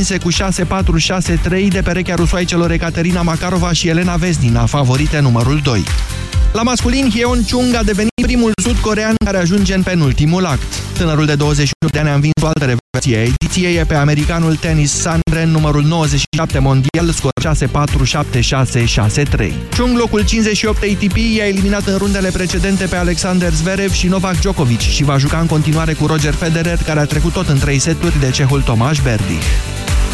învinse cu 6-4-6-3 de perechea rusoaicelor Ecaterina Makarova și Elena Vesnina, favorite numărul 2. La masculin, Hyeon Chung a devenit primul sud-corean care ajunge în penultimul act. Tânărul de 21 de ani a învins o altă revelație a ediției pe americanul Tennis Sandren, numărul 97 mondial, scor 6-4-7-6-6-3. Chung, locul 58 ATP, i-a eliminat în rundele precedente pe Alexander Zverev și Novak Djokovic și va juca în continuare cu Roger Federer, care a trecut tot în 3 seturi de cehul Tomasz Berdych.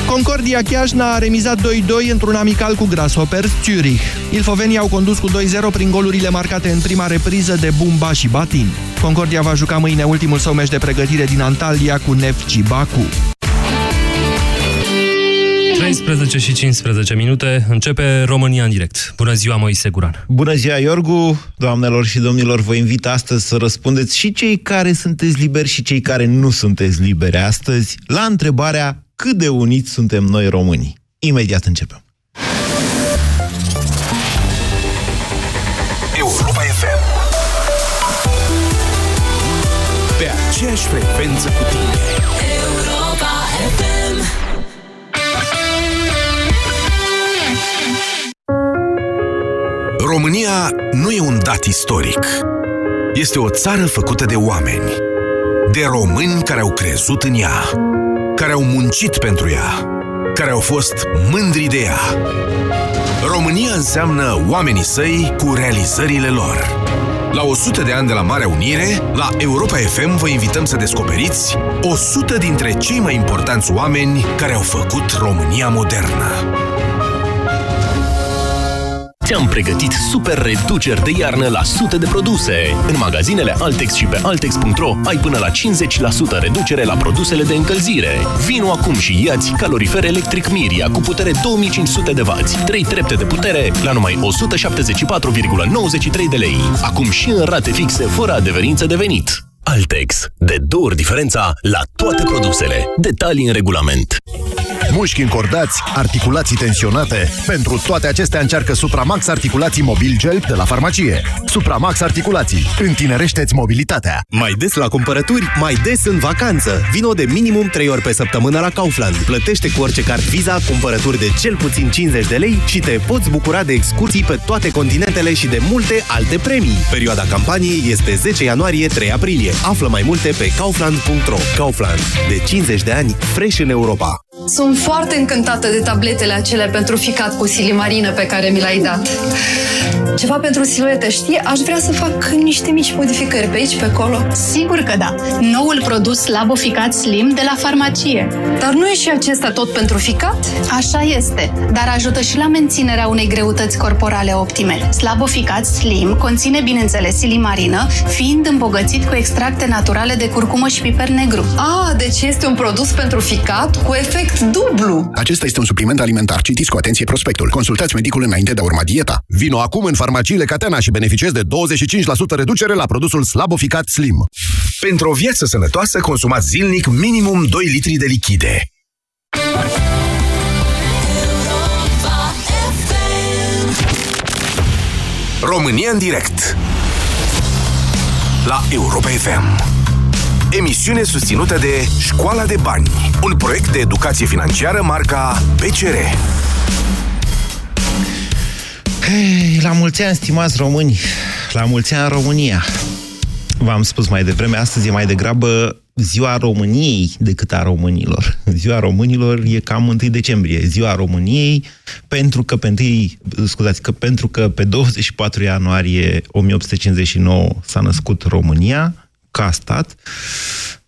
Concordia Chiajna a remizat 2-2 într-un amical cu Grasshoppers Zurich. Ilfovenii au condus cu 2-0 prin golurile marcate în prima repriză de Bumba și Batin. Concordia va juca mâine ultimul său meci de pregătire din Antalya cu Nefci Baku. 13 și 15 minute, începe România în direct. Bună ziua, Moise Guran. Bună ziua, Iorgu! Doamnelor și domnilor, vă invit astăzi să răspundeți și cei care sunteți liberi și cei care nu sunteți liberi astăzi la întrebarea cât de uniți suntem noi românii. Imediat începem. Europa FM Pe aceeași frecvență cu tine Europa FM România nu e un dat istoric. Este o țară făcută de oameni. De români care au crezut în ea. Care au muncit pentru ea. Care au fost mândri de ea. România înseamnă oamenii săi cu realizările lor. La 100 de ani de la Marea Unire, la Europa FM vă invităm să descoperiți 100 dintre cei mai importanți oameni care au făcut România modernă. Ți-am pregătit super reduceri de iarnă la sute de produse. În magazinele Altex și pe Altex.ro ai până la 50% reducere la produsele de încălzire. Vino acum și iați calorifer electric Miria cu putere 2500 de W, 3 trepte de putere la numai 174,93 de lei. Acum și în rate fixe fără adeverință de venit. Altex. De două ori diferența la toate produsele. Detalii în regulament. Mușchi încordați, articulații tensionate. Pentru toate acestea încearcă Supramax Articulații Mobil Gel de la farmacie. Supramax Articulații. Întinerește-ți mobilitatea. Mai des la cumpărături, mai des în vacanță. Vino de minimum 3 ori pe săptămână la Kaufland. Plătește cu orice card Visa cumpărături de cel puțin 50 de lei și te poți bucura de excursii pe toate continentele și de multe alte premii. Perioada campaniei este 10 ianuarie-3 aprilie. Află mai multe pe kaufland.ro. Kaufland. De 50 de ani, fresh în Europa. Sunt foarte încântată de tabletele acelea pentru ficat cu silimarină pe care mi l-ai dat. Ceva pentru siluete, știi? Aș vrea să fac niște mici modificări pe aici, pe acolo. Sigur că da. Noul produs Laboficat Slim de la farmacie. Dar nu e și acesta tot pentru ficat? Așa este, dar ajută și la menținerea unei greutăți corporale optime. Slaboficat Slim conține, bineînțeles, silimarină, fiind îmbogățit cu extracte naturale de curcumă și piper negru. Ah, deci este un produs pentru ficat cu efect dublu. Acesta este un supliment alimentar. Citiți cu atenție prospectul. Consultați medicul înainte de a urma dieta. Vino acum în farmaciile Catena și beneficiezi de 25% reducere la produsul Slaboficat Slim. Pentru o viață sănătoasă, consumați zilnic minimum 2 litri de lichide. România în direct La Europa FM Emisiune susținută de Școala de Bani Un proiect de educație financiară marca PCR Hei, la mulți ani, stimați români, la mulți ani România. V-am spus mai devreme, astăzi e mai degrabă ziua României decât a românilor. Ziua românilor e cam 1 decembrie. Ziua României, pentru că pe 1, scuzați, că pentru că pe 24 ianuarie 1859 s-a născut România ca stat,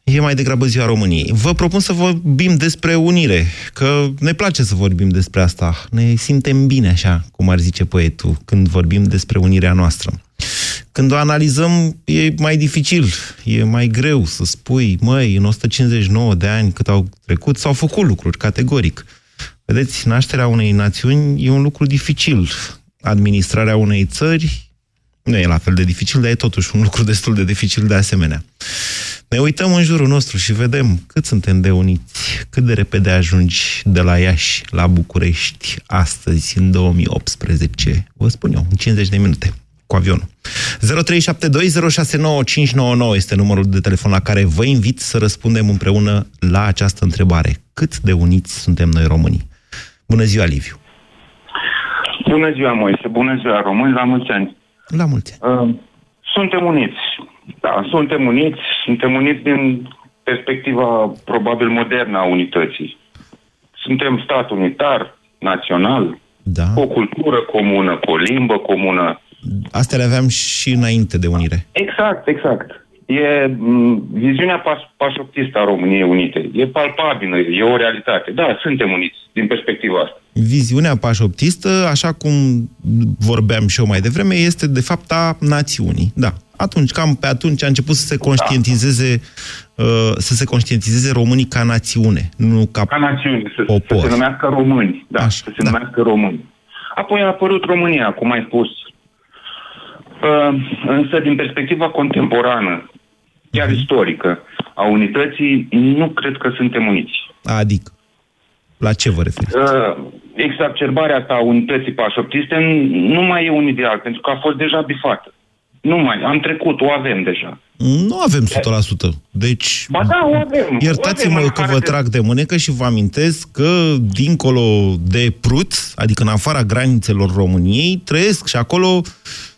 e mai degrabă ziua României. Vă propun să vorbim despre unire, că ne place să vorbim despre asta. Ne simtem bine așa, cum ar zice poetul, când vorbim despre unirea noastră. Când o analizăm, e mai dificil, e mai greu să spui, măi, în 159 de ani cât au trecut, s-au făcut lucruri, categoric. Vedeți, nașterea unei națiuni e un lucru dificil. Administrarea unei țări nu e la fel de dificil, dar e totuși un lucru destul de dificil de asemenea. Ne uităm în jurul nostru și vedem cât suntem de uniți, cât de repede ajungi de la Iași la București astăzi, în 2018. Vă spun eu, în 50 de minute cu avionul. 0372069599 este numărul de telefon la care vă invit să răspundem împreună la această întrebare. cât de uniți suntem noi românii. Bună ziua, Liviu! Bună ziua, Moise! Bună ziua, români! La mulți ani! La mulți ani! Uh, suntem uniți. Da, suntem uniți. Suntem uniți din perspectiva probabil modernă a unității. Suntem stat unitar, național, da. cu o cultură comună, cu o limbă comună. Astea le aveam și înainte de unire. Exact, exact. E m, viziunea pas, pașoptistă a României Unite. E palpabilă, e o realitate. Da, suntem uniți din perspectiva asta. Viziunea pașoptistă, așa cum vorbeam și eu mai devreme, este de fapt a națiunii. Da. Atunci, cam pe atunci a început să se conștientizeze, uh, să se conștientizeze românii ca națiune, nu ca, Ca națiune, să, să popor. se numească români. Da, Așa, să se da. numească români. Apoi a apărut România, cum ai spus. Uh, însă, din perspectiva contemporană, chiar Mhm. istorică, a unității, nu cred că suntem uniți. Adică, la ce vă referiți? Uh, exacerbarea asta a unității pașoptiste nu mai e un ideal, pentru că a fost deja bifată. Nu mai, am trecut, o avem deja. Nu avem 100%. Deci, Ba da, o avem. iertați-mă o avem, că în vă afară de- trag de mânecă și vă amintesc că, dincolo de Prut, adică în afara granițelor României, trăiesc și acolo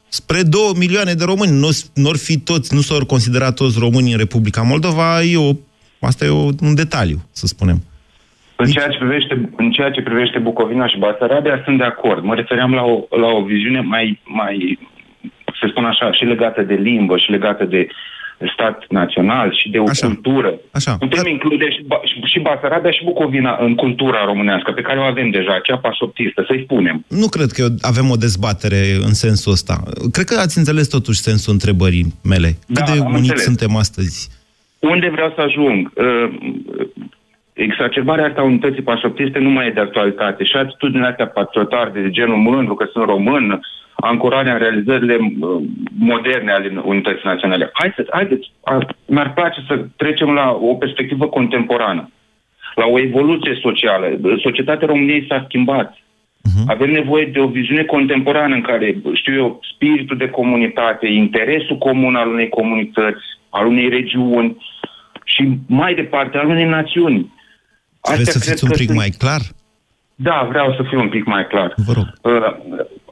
spre 2 milioane de români. Nu nu or fi toți, nu s-au considerat toți români în Republica Moldova, e o, asta e o, un detaliu, să spunem. În ceea, ce privește, în ceea ce privește Bucovina și Basarabia, sunt de acord. Mă refeream la o, la o viziune mai, mai, să spun așa, și legată de limbă, și legată de stat național și de o Așa. cultură. Așa. Putem include și, Ba- și- și Basarabia și Bucovina în cultura românească, pe care o avem deja, cea pașoptistă, să-i spunem. Nu cred că avem o dezbatere în sensul ăsta. Cred că ați înțeles totuși sensul întrebării mele. Cât Da, de am uniți înțeles. suntem astăzi? Unde vreau să ajung? Uh, Exacerbarea asta a unității pașoptiste nu mai e de actualitate și atitudinile astea patriotare de genul mândru că sunt român, ancorarea în realizările uh, moderne ale unității naționale. Haideți, haideți, a- mi-ar place să trecem la o perspectivă contemporană, la o evoluție socială. Societatea României s-a schimbat. Avem nevoie de o viziune contemporană în care, știu eu, spiritul de comunitate, interesul comun al unei comunități, al unei regiuni și mai departe al unei națiuni. Vreți să cred fiți un că pic sunt- mai clar? Da, vreau să fiu un pic mai clar. Vă rog. Uh,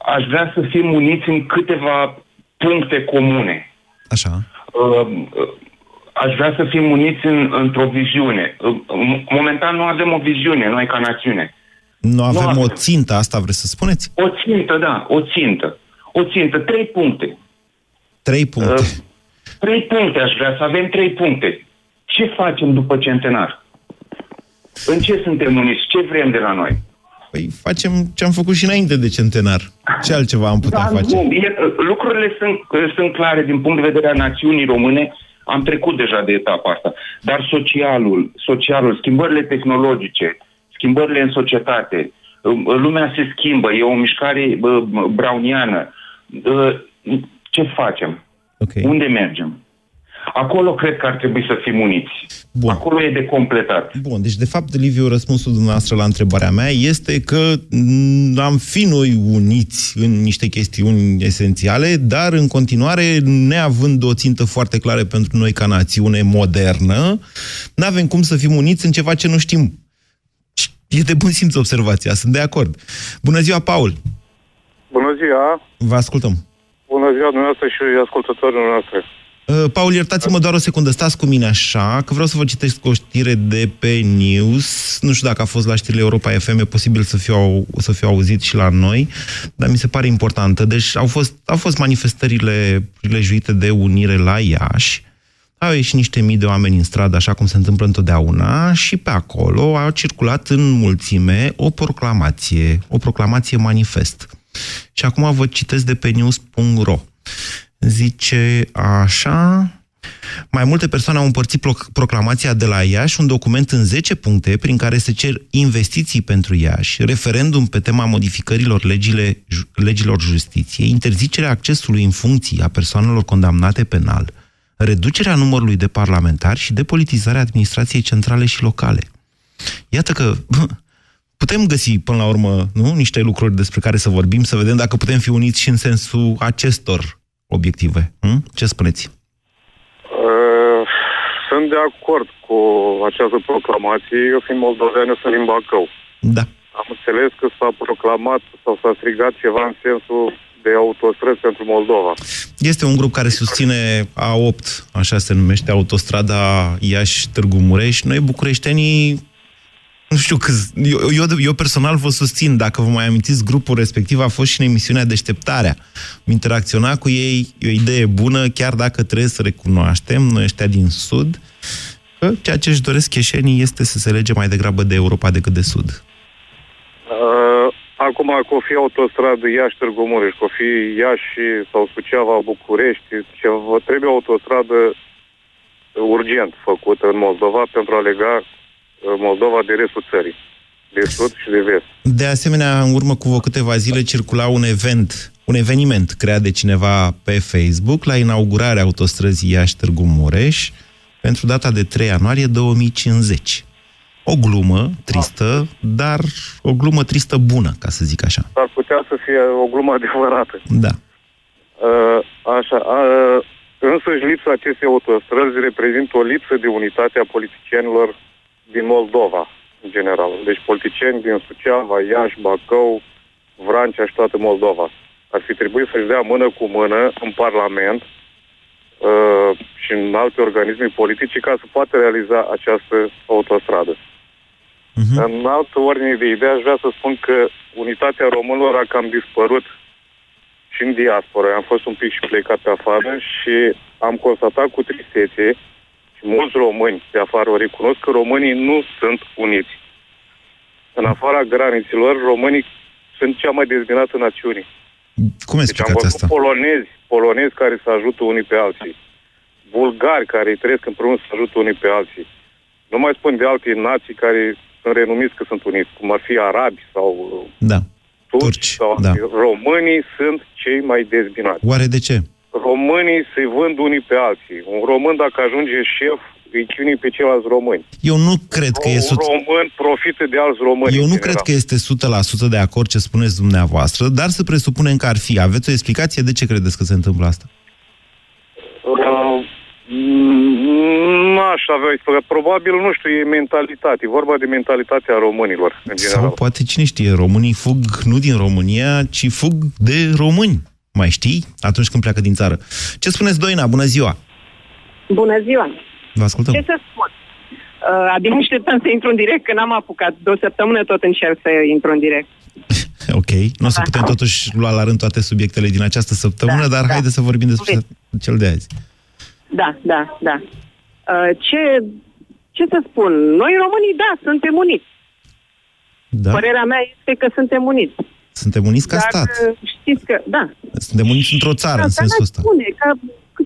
Aș vrea să fim uniți în câteva puncte comune. Așa. Uh, uh, Aș vrea să fim uniți în, într-o viziune. Uh, Momentan nu avem o viziune, noi ca națiune. Nu avem avem. o țintă, asta vreți să spuneți? O țintă, da, o țintă. O țintă, trei puncte. Trei puncte. Uh, Trei puncte aș vrea să avem trei puncte. Ce facem după centenar? În ce suntem uniți? Ce vrem de la noi? Păi facem ce am făcut și înainte de centenar. Ce altceva am putea Da, face? nu, e, lucrurile sunt, sunt clare din punct de vedere a națiunii române. Am trecut deja de etapa asta. Dar socialul, socialul, schimbările tehnologice, schimbările în societate, lumea se schimbă, e o mișcare bă, browniană. Bă, Ce facem? Okay. Unde mergem? Acolo cred că ar trebui să fim uniți. Bun. Acolo e de completat. Bun, deci de fapt, Liviu, răspunsul dumneavoastră la întrebarea mea este că mm, am fi noi uniți în niște chestiuni esențiale, dar în continuare, neavând o țintă foarte clară pentru noi ca națiune modernă, nu avem cum să fim uniți în ceva ce nu știm. E de bun simț observația, sunt de acord. Bună ziua, Paul! Bună ziua! Vă ascultăm. Bună ziua dumneavoastră și ascultătorilor noastre. Uh, Paul, iertați-mă doar o secundă, stați cu mine așa, că vreau să vă citesc o știre de pe News. Nu știu dacă a fost la știrile Europa FM, e posibil să fiu, au, să fiu auzit și la noi, dar mi se pare importantă. Deci au fost, au fost manifestările prilejuite de unire la Iași, au ieșit niște mii de oameni în stradă, așa cum se întâmplă întotdeauna, și pe acolo a circulat în mulțime o proclamație, o proclamație manifest. Și acum vă citesc de pe news.ro. Zice așa... Mai multe persoane au împărțit proclamația de la Iași, un document în 10 puncte prin care se cer investiții pentru Iași, referendum pe tema modificărilor legile, legilor justiției, interzicerea accesului în funcții a persoanelor condamnate penal, reducerea numărului de parlamentari și depolitizarea administrației centrale și locale. Iată că putem găsi, până la urmă, nu? niște lucruri despre care să vorbim, să vedem dacă putem fi uniți și în sensul acestor obiective. Hm? Ce spuneți? Uh, sunt de acord cu această proclamație. Eu fiind moldovean, eu sunt din Bacău. Da. Am înțeles că s-a proclamat sau s-a strigat ceva în sensul de autostrăzi pentru Moldova. Este un grup care susține A8, așa se numește, autostrada Iași-Târgu Mureș. Noi, bucureștenii, nu știu că eu, eu, eu personal vă susțin, dacă vă mai amintiți, grupul respectiv a fost și în emisiunea Deșteptarea. Am interacționat cu ei, e o idee bună, chiar dacă trebuie să recunoaștem, noi ăștia din Sud, că ceea ce își doresc cheșenii este să se lege mai degrabă de Europa decât de Sud. Uh, acum, că o fi autostradă Iași-Târgu Mureș, că o fi Iași sau Suceava, București, ce vă trebuie o autostradă urgent făcută în Moldova pentru a lega uh, Moldova de restul țării, de sud și de vest. De asemenea, în urmă cu vreo câteva zile circula un event, un eveniment creat de cineva pe Facebook la inaugurarea autostrăzii Iași-Târgu Mureș pentru data de 3 ianuarie 2050. O glumă tristă, dar o glumă tristă bună, ca să zic așa. Ar putea să fie o glumă adevărată. Da. Uh, așa, uh, însăși lipsa acestei autostrăzi reprezintă o lipsă de unitate a politicienilor din Moldova, în general. Deci politicieni din Suceava, Iași, Bacău, Vrancea și toată Moldova. Ar fi trebuit să-și dea mână cu mână în Parlament uh, și în alte organisme politice ca să poată realiza această autostradă. Mhm. În altă ordine de idee aș vrea să spun că unitatea românilor a cam dispărut și în diaspora. Am fost un pic și plecat pe afară și am constatat cu tristețe și mulți români de afară o recunosc că românii nu sunt uniți. În afara graniților, românii sunt cea mai dezbinată națiune. Cum Deci am explicați văzut asta? polonezi, polonezi care se ajută unii pe alții, bulgari care trăiesc împreună să se ajută unii pe alții. Nu mai spun de alte nații care sunt renumiți că sunt uniți, cum ar fi arabi sau Da. turci, Turci, sau da. românii sunt cei mai dezbinați. Oare de ce? Românii se vând unii pe alții. Un român dacă ajunge șef, îi chinuie pe ceilalți români. Eu nu cred că e Un sut... român profită de alți români. Eu în nu general. cred că este 100% de acord ce spuneți dumneavoastră, dar să presupunem că ar fi. Aveți o explicație de ce credeți că se întâmplă asta? Uh, Nu aș avea explicat. Probabil, nu știu, e mentalitate. E vorba de mentalitatea românilor, în general. Sau poate, cine știe, românii fug nu din România, ci fug de români. Mai știi? Atunci când pleacă din țară. Ce spuneți, Doina? Bună ziua! Bună ziua! Vă ascultăm. Ce să spun? Uh, abia așteptam să intru în direct, că n-am apucat. De o săptămână tot încerc să intru în direct. Ok. Nu o să putem totuși lua la rând toate subiectele din această săptămână, Da, dar da. haide să vorbim despre cel de azi. Da, da, da. Uh, ce, ce să spun? Noi românii, da, suntem uniți. Da? Părerea mea este că suntem uniți. Suntem uniți ca Dar stat. uh, știți că, da. Suntem uniți într-o țară, în Asta sensul n-aș ăsta. spune, ca,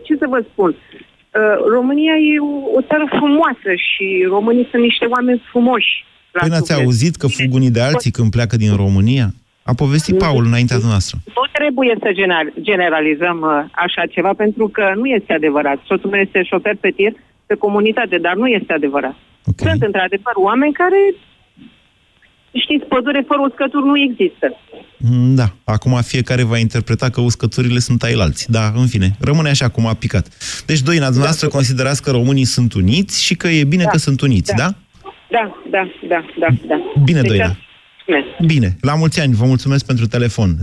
ce să vă spun? Uh, România e o, o țară frumoasă și românii sunt niște oameni frumoși. la Păi n-ați suflet. auzit că fug unii de alții când pleacă din România? A povestit Paul înaintea noastră. Nu trebuie să gener- generalizăm uh, așa ceva, pentru că nu este adevărat. Soțul meu este șofer pe tir pe comunitate, dar nu este adevărat. Okay. Sunt într-adevăr oameni care, știți, pădure fără uscături nu există. Mm, Da, acum fiecare va interpreta că uscăturile sunt ai alții. Da, în fine, rămâne așa cum a picat. Deci, Doina, dumneavoastră considerați că românii sunt uniți și că e bine Da, că sunt uniți, da? Da, da, da, da, da. Bine, Deci, Doina. Bine, la mulți ani, vă mulțumesc pentru telefon. 0372069599.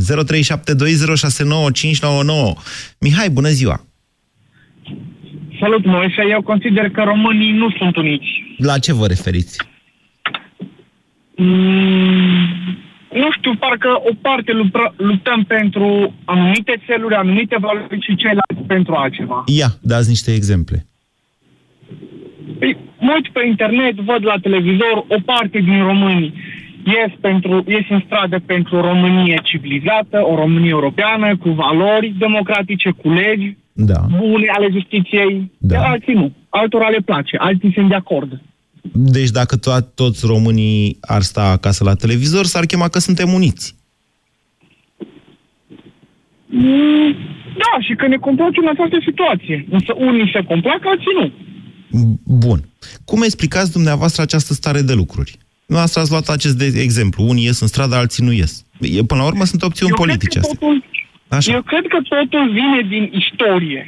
Mihai, bună ziua! Salut, Moise. Eu consider că românii nu sunt uniți. La ce vă referiți? Mm, nu știu, parcă o parte lupra, luptăm pentru anumite țeluri, anumite valori și ceilalți pentru altceva. Ia, dați niște exemple. Păi, mă uit pe internet, văd la televizor o parte din români ies, pentru, ies în stradă pentru o Românie civilizată, o Românie europeană, cu valori democratice, cu legi da. bune ale justiției, da. alții nu. Altora le place, alții sunt de acord. Deci dacă to- toți românii ar sta acasă la televizor, s-ar chema că suntem uniți. Mm, Da, și că ne complacem în această situație. Însă unii se complac, alții nu. Bun. Cum explicați dumneavoastră această stare de lucruri? Dumneavoastră ați luat acest de exemplu. Unii ies în stradă, alții nu ies. E, până la urmă sunt opțiuni Eu cred politice că astea. totul, Așa. Eu cred că totul vine din istorie.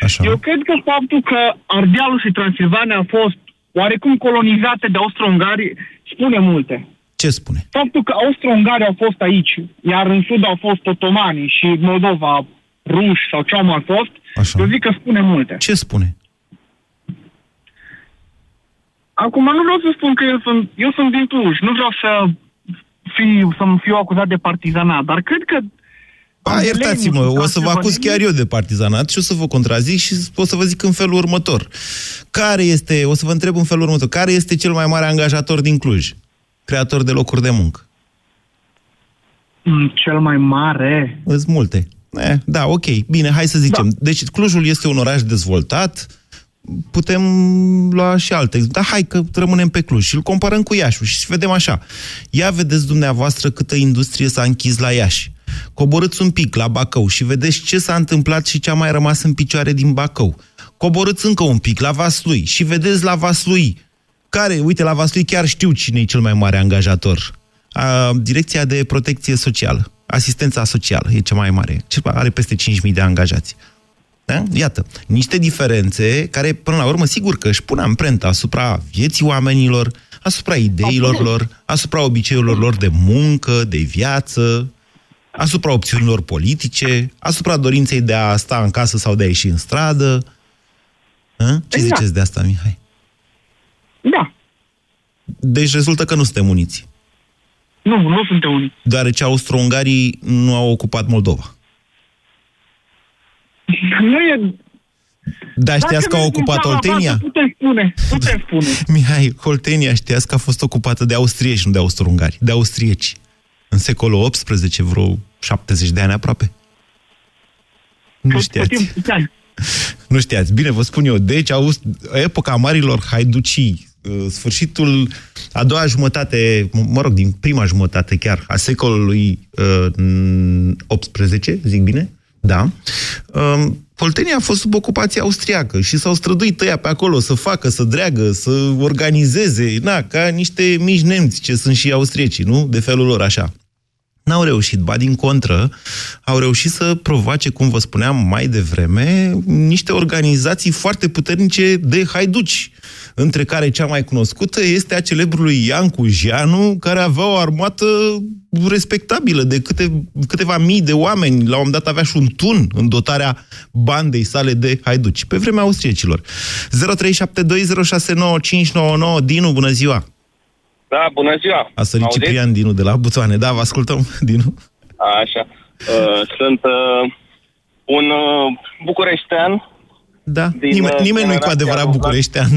Așa. Eu cred că faptul că Ardealul și Transilvania au fost oarecum colonizate de austro-ungari spune multe. Ce spune? Faptul că austro-ungarii au fost aici, iar în sud au fost otomanii și Moldova ruși sau ce au mai fost, Așa. eu zic că spune multe. Ce spune? Acum nu vreau să spun că eu sunt, eu sunt din Cluj, nu vreau să fi, să-mi fiu acuzat de partizanat, dar cred că A, iertați-mă, o să vă acuz chiar eu de partizanat și o să vă contrazic și o să vă zic în felul următor. Care este, o să vă întreb în felul următor, care este cel mai mare angajator din Cluj? Creator de locuri de muncă. Mm, Cel mai mare. Sunt multe. Eh, da, ok, bine, hai să zicem. Da. Deci Clujul este un oraș dezvoltat, putem lua și alte. Dar hai că rămânem pe Cluj și îl comparăm cu Iașul și vedem așa. Ia vedeți dumneavoastră câtă industrie s-a închis la Iași. Coborâți un pic la Bacău și vedeți ce s-a întâmplat și ce a mai rămas în picioare din Bacău. Coborâți încă un pic la Vaslui și vedeți la Vaslui care, uite, la Vaslui chiar știu cine e cel mai mare angajator. A, Direcția de Protecție Socială, asistența socială e cea mai mare. Cel are peste 5.000 de angajați. Da? Iată, niște diferențe care, până la urmă, sigur că își pun amprenta asupra vieții oamenilor, asupra ideilor lor, asupra obiceiurilor lor de muncă, de viață, asupra opțiunilor politice, asupra dorinței de a sta în casă sau de a ieși în stradă. Hă? Ce Exact. ziceți de asta, Mihai? Da. Deci rezultă că nu suntem uniți. Nu, nu suntem uniți. Deoarece austro-ungarii nu au ocupat Moldova. Nu e... Dar știați că au ocupat Oltenia? Putem spune, putem spune. Mihai, Oltenia știați că a fost ocupată de austrieci, nu de austro-ungari, de austrieci. În secolul XVIII, vreo 70 de ani aproape. Nu știați. Nu știați. Bine, vă spun eu. Deci, Aust- epoca marilor haiducii, uh, sfârșitul, a doua jumătate, m- mă rog, din prima jumătate chiar, a secolului uh, 18, zic bine? Da. Uh, Poltenia a fost sub ocupație austriacă și s-au străduit ăia pe acolo să facă, să dreagă, să organizeze, na, ca niște mici nemți, ce sunt și austriecii, nu? De felul lor așa. N-au reușit, ba din contră, au reușit să provoace, cum vă spuneam mai devreme, niște organizații foarte puternice de haiduci, între care cea mai cunoscută este a celebrului Iancu Jeanu, care avea o armată respectabilă de câte, câteva mii de oameni. La un moment dat avea și un tun în dotarea bandei sale de haiduci, pe vremea austriecilor. 0372069599 Dinu, bună ziua! Da, bună ziua! A sărit Auziți? Ciprian Dinu de la Butoane. Da, vă ascultăm, Dinu. Așa. Uh, sunt uh, un uh, bucureștean. Da, Din, nimeni, uh, nimeni nu-i cu generația adevărat aflat- bucureștean.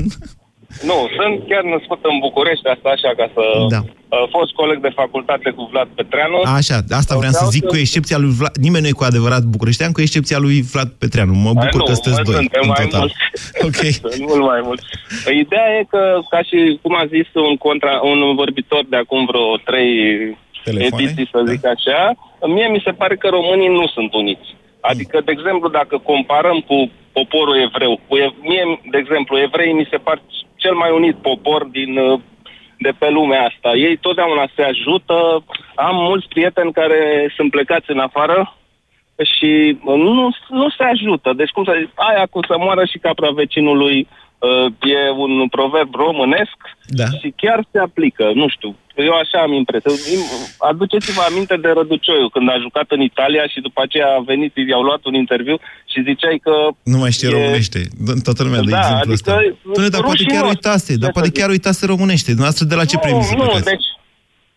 Nu, sunt chiar născut în București, asta așa, ca să... Da. Uh, fost coleg de facultate cu Vlad Petreanu. Așa, asta vreau să Vreau zic, să- cu excepția lui Vlad, nimeni nu e cu adevărat bucureștean, cu excepția lui Vlad Petreanu. Mă Ai, bucur nu, că sunteți mă, doi, suntem în mai total. mulți. Ok. Sunt mult mai mulți. Ideea e că, ca și cum a zis un, contra, un vorbitor de acum vreo trei Telefoane? ediții, să zic așa, mie mi se pare că românii nu sunt uniți. Adică, de exemplu, dacă comparăm cu poporul evreu, cu ev- mie, de exemplu, evreii mi se par cel mai unit popor din uh, de pe lumea asta. Ei totdeauna se ajută. Am mulți prieteni care sunt plecați în afară și uh, nu, nu se ajută. Deci, cum să zic, aia cu să moară și capra vecinului uh, e un proverb românesc Da. și chiar se aplică. Nu știu, eu așa am impresia. Aduceți-vă aminte de Răducioiu, când a jucat în Italia și după aceea a venit, i-au luat un interviu și ziceai că... Nu mai știe e- românește. Dă toată lumea de Da, exemplu adică ăsta. Doamne, dar poate chiar rușinos. uitase, dar Ce poate să zic? chiar uitase românește. Dumneavoastră de la ce nu, premisă nu, plecați? deci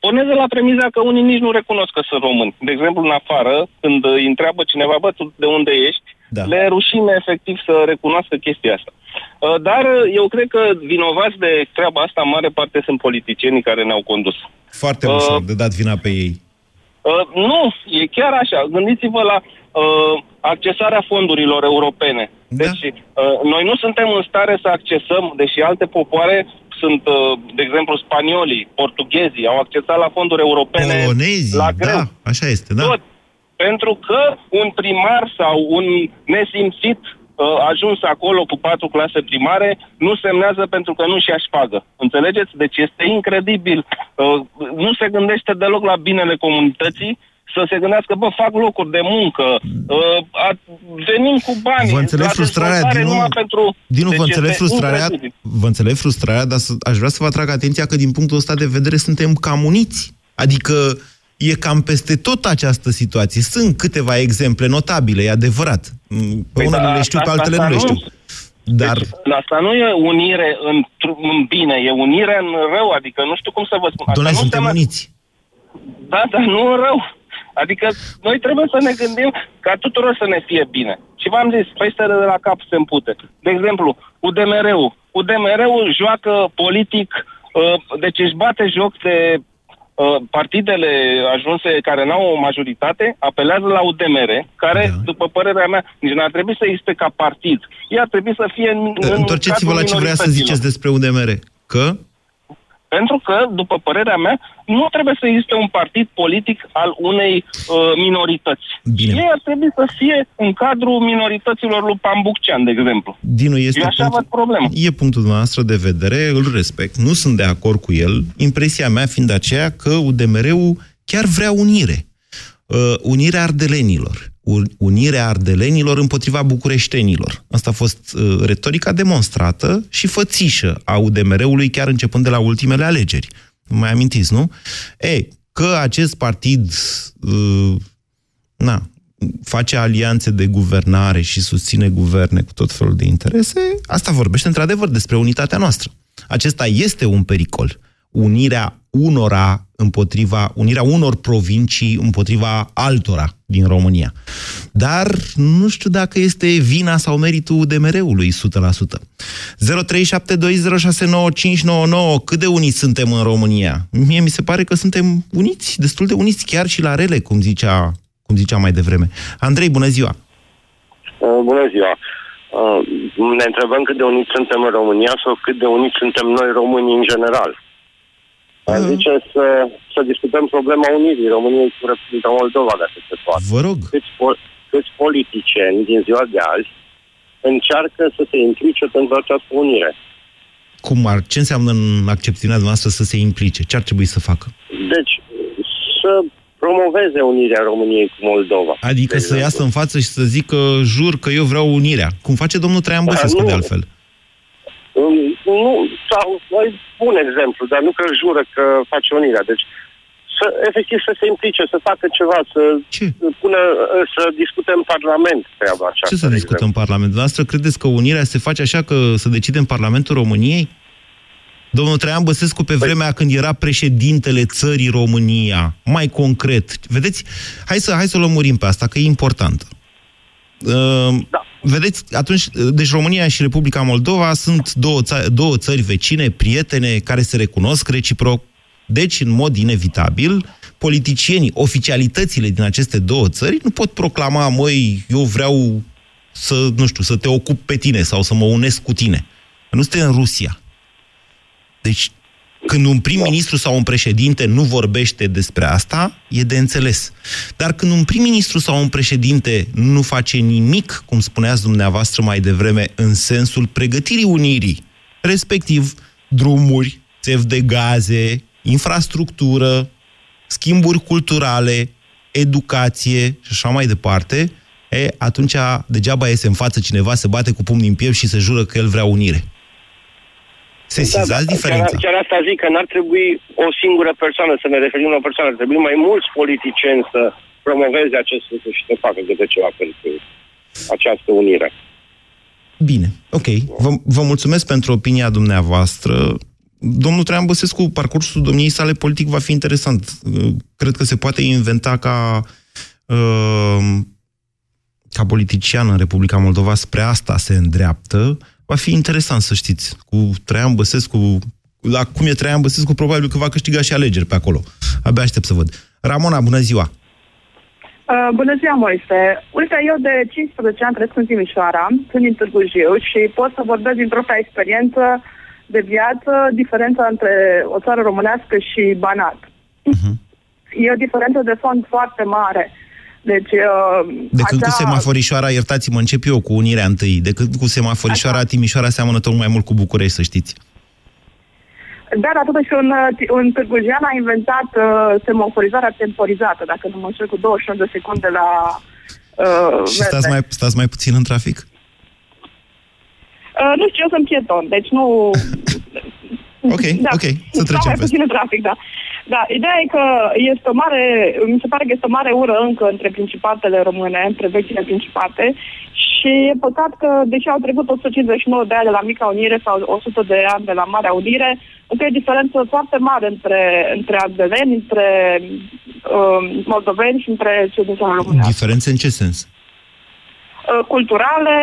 pornează la premiza că unii nici nu recunosc că sunt români. De exemplu, în afară, când îi întreabă cineva, bă, tu de unde ești, Da. le e rușine efectiv să recunoască chestia asta. Uh, Dar uh, eu cred că vinovați de treaba asta, în mare parte sunt politicienii care ne-au condus. Foarte Uh, ușor de dat vina pe ei. Uh, nu, e chiar așa. Gândiți-vă la uh, accesarea fondurilor europene. Deci, uh, noi nu suntem în stare să accesăm, deși alte popoare sunt, uh, de exemplu, spaniolii, portughezii, au accesat la fonduri europene Polonezii, la greu. da, așa este, da. Tot. Pentru că un primar sau un nesimțit uh, ajuns acolo cu patru clase primare nu semnează pentru că nu și-a șpagă. Înțelegeți? Deci este incredibil. Uh, nu se gândește deloc la binele comunității să se gândească, bă, fac locuri de muncă, uh, a, venim cu bani. Vă înțeleg la frustrarea, dezvoltare Dinu, numai pentru... Dinu Deci vă înțeleg este frustrarea, incredibil. vă înțeleg frustrarea, dar să, aș vrea să vă atrag atenția că din punctul ăsta de vedere suntem cam uniți. Adică e cam peste tot această situație. Sunt câteva exemple notabile, e adevărat. Mm, Pe Păi unele da, le știu, pe asta- altele asta nu le nu- știu. Dar Asta nu e unire în, în bine, e unire în rău, adică nu știu cum să vă spun. Asta Doamne, nu suntem înseamnă- uniți. Da, dar nu în rău. Adică noi trebuie să ne gândim ca tuturor să ne fie bine. Și v-am zis, peștele de la cap se împute. De exemplu, UDMR-ul. UDMR-ul joacă politic, uh, deci își bate joc de uh, partidele ajunse care n-au o majoritate, apelează la UDMR, care, da. după părerea mea, nici n-ar trebui să existe ca partid. Ea ar trebui să fie în, în Întorceți-vă la ce vrea să cadrul ziceți despre UDMR. Că? pentru că, după părerea mea, nu trebuie să existe un partid politic al unei uh, minorități. Bine. Ei ar trebui să fie în cadrul minorităților lui Pambuccean, de exemplu. Dinu, este Eu așa punctul- văd problema. E punctul noastră de vedere, îl respect, nu sunt de acord cu el, impresia mea fiind aceea că UDMR-ul chiar vrea unire. Uh, unirea ardelenilor. U- Unirea ardelenilor împotriva bucureștenilor. Asta a fost uh, retorica demonstrată și fățișă a UDMR-ului chiar începând de la ultimele alegeri. Nu mai amintiți, nu? Ei, că acest partid uh, na, face alianțe de guvernare și susține guverne cu tot felul de interese, asta vorbește într-adevăr despre unitatea noastră. Acesta este un pericol. Unirea unora împotriva, unirea unor provincii împotriva altora din România. Dar nu știu dacă este vina sau meritul UDMR-ului 100%. 0372069599 Cât de uniți suntem în România? Mie mi se pare că suntem uniți, destul de uniți, chiar și la rele, cum zicea, cum zicea mai devreme. Andrei, bună ziua! Uh, Bună ziua! Uh, Ne întrebăm cât de uniți suntem în România sau cât de uniți suntem noi românii în general. Aș zice să, să discutăm problema unirii României cu Republica Moldova, dacă se poate. Vă rog. Câți, po- câți politicieni din ziua de azi încearcă să se implice pentru această unire. Cum ar, ce înseamnă în accepțiunea noastră să se implice? Ce ar trebui să facă? Deci, să promoveze unirea României cu Moldova. Adică să iasă în față și să zică, jur că eu vreau unirea. Cum face domnul Traian Băsescu, nu. de altfel. Um, Nu, sau mai bun exemplu, dar nu că jură că face unirea. Deci, să, efectiv să se implice, să facă ceva, să Ce? pună, să discute în Parlament treaba aceasta. Ce să de discutăm în Parlament? Noastră credeți că unirea se face așa că să decide în Parlamentul României? Domnul Traian Băsescu, pe vremea când era președintele țării România, mai concret, vedeți, hai să, hai să o lămurim pe asta, că e importantă. Uh, da. Vedeți, atunci, deci România și Republica Moldova sunt două, ța- două țări vecine, prietene, care se recunosc reciproc. Deci, în mod inevitabil, politicienii, oficialitățile din aceste două țări nu pot proclama, măi, eu vreau să, nu știu, să te ocup pe tine sau să mă unesc cu tine. Nu suntem în Rusia. Deci, când un prim-ministru sau un președinte nu vorbește despre asta, e de înțeles. Dar când un prim-ministru sau un președinte nu face nimic, cum spuneați dumneavoastră mai devreme, în sensul pregătirii unirii, respectiv drumuri, țevi de gaze, infrastructură, schimburi culturale, educație și așa mai departe, e, atunci degeaba iese în față cineva, se bate cu pumnii în piept și se jură că el vrea unire. Sesizați diferența. Chiar, chiar asta zic, că n-ar trebui o singură persoană să ne referim la o persoană, ar trebui mai mulți politicieni să promoveze acest lucru și să facă câte ceva pentru această unire. Bine, ok. Vă, vă mulțumesc pentru opinia dumneavoastră. Domnul Traian Băsescu, parcursul domniei sale politic va fi interesant. Cred că se poate inventa ca, uh, ca politician în Republica Moldova, spre asta se îndreaptă. Va fi interesant să știți. Cu Traian Băsescu, la cum e Traian Băsescu, probabil că va câștiga și alegeri pe acolo. Abia aștept să văd. Ramona, bună ziua! Uh, bună ziua, Moise. Uite, eu de 15 ani trăiesc în Timișoara, sunt din Târgu Jiu și pot să vorbesc din propria experiență de viață, diferența între o țară românească și Banat. Uh-huh. E o diferență de fond foarte mare. Deci, uh, Decât acea... cu semaforișoara, iertați-mă, încep eu cu unirea întâi. Decât cu semaforișoara, Timișoara seamănă tot mai mult cu București, să știți. Da, dar totuși un, uh, un târgujean a inventat uh, semaforizarea temporizată, dacă nu mă înșel, cu 21 de secunde la uh, Și stați mai, stați mai puțin în trafic? Uh, nu știu, eu sunt pieton, deci nu... Ok, da. ok, să trecem Stau mai peste. puțin în trafic, da. Da, ideea e că este o mare, mi se pare că este o mare ură încă între principatele române, între vechile principate și e păcat că, deși au trecut 159 de ani de la Mica Unire sau 100 de ani de la Marea Unire, încă e diferență foarte mare între, între ardeveni, între uh, moldoveni și între cei din țara românească. Diferențe în ce sens? Uh, culturale,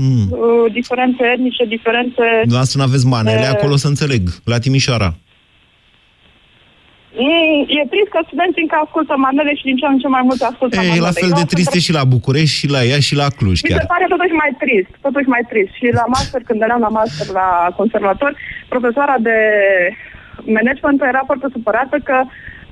Mm. uh, diferențe etnice, diferențe... Dumneavoastră nu aveți manele Eh. acolo, să înțeleg, la Timișoara. Mm, e trist că studenții încă ascultă manele și din ce în ce mai mult ascultă E, manele. la fel Eu de sunt triste și la București, și la Iași, și la Cluj Mi chiar. se pare totuși mai trist, totuși mai trist. Și la master, când eram la master la conservator, profesoara de management era foarte supărată că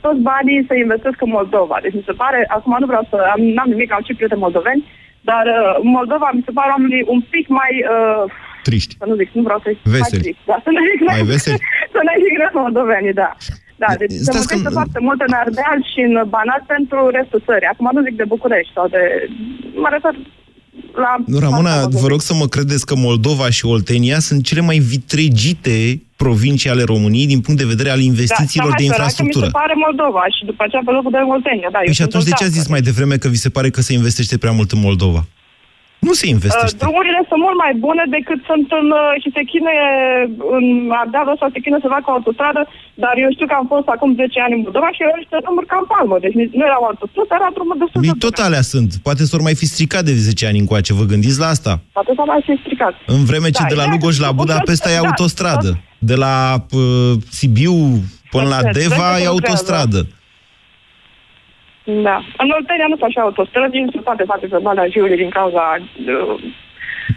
toți banii se investesc în Moldova. Deci mi se pare, acum nu vreau să, am, n-am nimic, am și prieteni moldoveni, dar uh, Moldova mi se pare oamenii un pic mai... Uh, Triști. Să nu zic, nu vreau să zic mai Veseli. trist, da, să ne zic Mai veseli? să ne jignesc moldovenii, da. Da, deci se Stați că- muncește foarte mult în Ardeal și în Banat pentru restul țării. Acum nu zic de București sau de... Mă refer la... Nu, Ramona, vă rog să mă credeți că Moldova și Oltenia sunt cele mai vitregite provincii ale României din punct de vedere al investițiilor da, de cea mai săracă infrastructură. Mi se pare Moldova și după aceea pe locul de Oltenia. Da, eu Păi și sunt atunci de ce a olteancă. zis mai devreme că vi se pare că se investește prea mult în Moldova? Nu se Uh, investește. drumurile sunt mult mai bune decât sunt în... uh, și se chinuie în Ardeal ăsta, se chinuie să facă o autostradă, dar eu știu că am fost acum 10 ani în Moldova și erau niște drumuri ca în palmă. Deci nu erau autostradă, era drumuri destul de Mi tot alea sunt. Poate s-or mai fi stricat de 10 ani încoace. Vă gândiți la asta? Poate s-a mai fi stricat. În vreme ce Da, de la ideea Lugoș că la se Budapesta e lucrează- da, autostradă. De la uh, Sibiu până la Exact, Deva cred că e lucrează. autostradă. Da. În Oltenia nu sunt așa autostrăzi, nu se poate face pe Valea Jiului din cauza uh,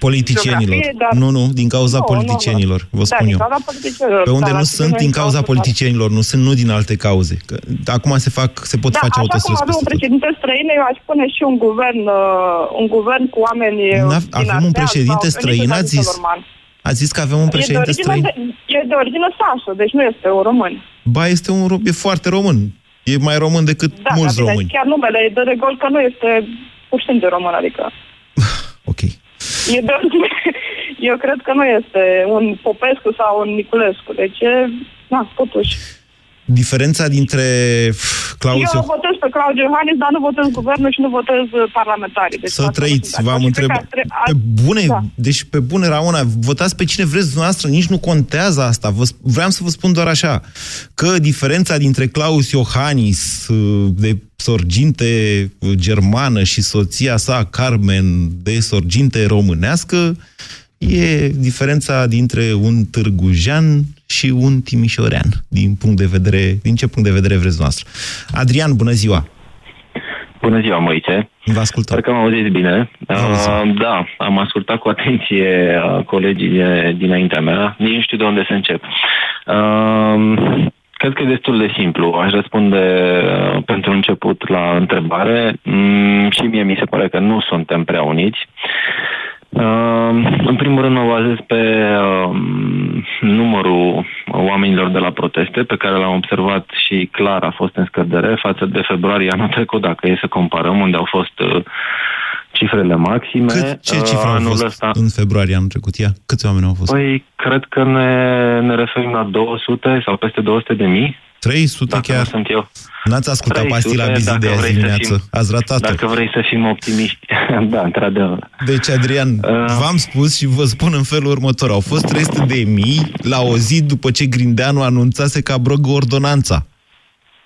Politicienilor. geografie, dar- Nu, nu, din cauza Nu, nu, nu. politicienilor, vă Da, spun din eu. cauza politicienilor, Pe unde dar nu la sunt noi din din cauza cauza- politicienilor, nu sunt nu din alte cauze. Că acum se fac, se pot da, face așa cum autostrăzi avem un peste tot. președinte străin, eu aș pune și un guvern, uh, un guvern cu oameni uh, N-av- din avem un Ardeal președinte sau străin, Nicu ați zis? Salorman. A zis că avem un E de președinte origine, străin? de, e de origine sașă, deci nu este un român. Ba, este un ro- e foarte român. E mai român decât Da, mulți dar bine, români. chiar numele e de regol că nu este pur și simplu român, adică... Ok. E de origine... Eu cred că nu este un Popescu sau un Niculescu, deci e... Da, totuși. Diferența dintre pf, Claus Eu votez pe Claudiu Iohannis, dar nu votez guvernul și nu votez uh, parlamentarii. Deci Să asta trăiți, nu sunt de v-am acord. Și cred întrebat. că ar tre- Pe ar- bune, Da. deci pe bune, Ramona, votați pe cine vreți dumneavoastră, nici nu contează asta. Vă, sp- vreau să vă spun doar așa, că diferența dintre Claus Iohannis, uh, de sorginte uh, germană și soția sa, Carmen, de sorginte românească, e diferența dintre un târgujean și un timișorean, din punct de vedere, din ce punct de vedere vreți noastră. Adrian, bună ziua! Bună ziua, Moise. Vă ascultăm. Sper că mă auziți bine. Uh, da, am ascultat cu atenție uh, colegii de, dinaintea mea. Nici nu știu de unde să încep. Uh, cred că e destul de simplu. Aș răspunde uh, pentru început la întrebare. Mm, și mie mi se pare că nu suntem prea uniți. Uh, în primul rând mă bazez pe uh, numărul oamenilor de la proteste pe care l-am observat și clar a fost în scădere față de februarie anul trecut, dacă e să comparăm, unde au fost uh, cifrele maxime. Cât, ce Uh, cifră au anul fost ăsta- în februarie anul trecut? Ia, câți oameni au fost? Păi, cred că ne, ne referim la 200 sau peste 200 de mii. 300 dacă chiar? Nu sunt eu. N-ați ascultat 300, pastila Bizi dacă de azi vrei să dimineață? fim- Ați ratat-o. Dacă vrei să fim optimiști. da, într-adevăr. Deci, Adrian, Uh. v-am spus și vă spun în felul următor. Au fost 300 de mii la o zi după ce Grindeanu anunțase că abrogă ordonanța.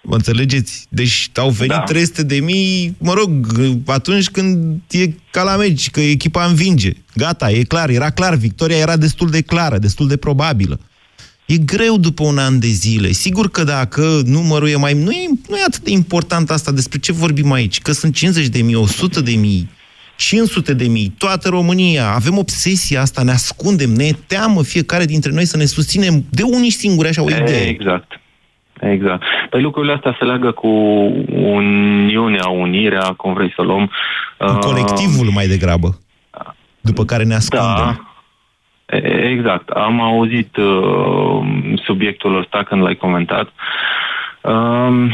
Mă înțelegeți? Deci au venit Da. 300 de mii, mă rog, atunci când e ca la meci, că echipa învinge. Gata, e clar, era clar, victoria era destul de clară, destul de probabilă. E greu după un an de zile. Sigur că dacă numărul e mai... Nu e, nu e atât de important asta despre ce vorbim aici. Că sunt 50 de mii, 100 de mii, 500 de mii, toată România. Avem obsesia asta, ne ascundem, ne e teamă fiecare dintre noi să ne susținem de unii singuri, așa o idee. Exact. Exact. Păi lucrurile astea se leagă cu uniunea, unirea, cum vrei să o luăm. Cu colectivul mai degrabă, după care ne ascundem. Da, E- Exact. Am auzit uh, subiectul ăsta când l-ai comentat. Um,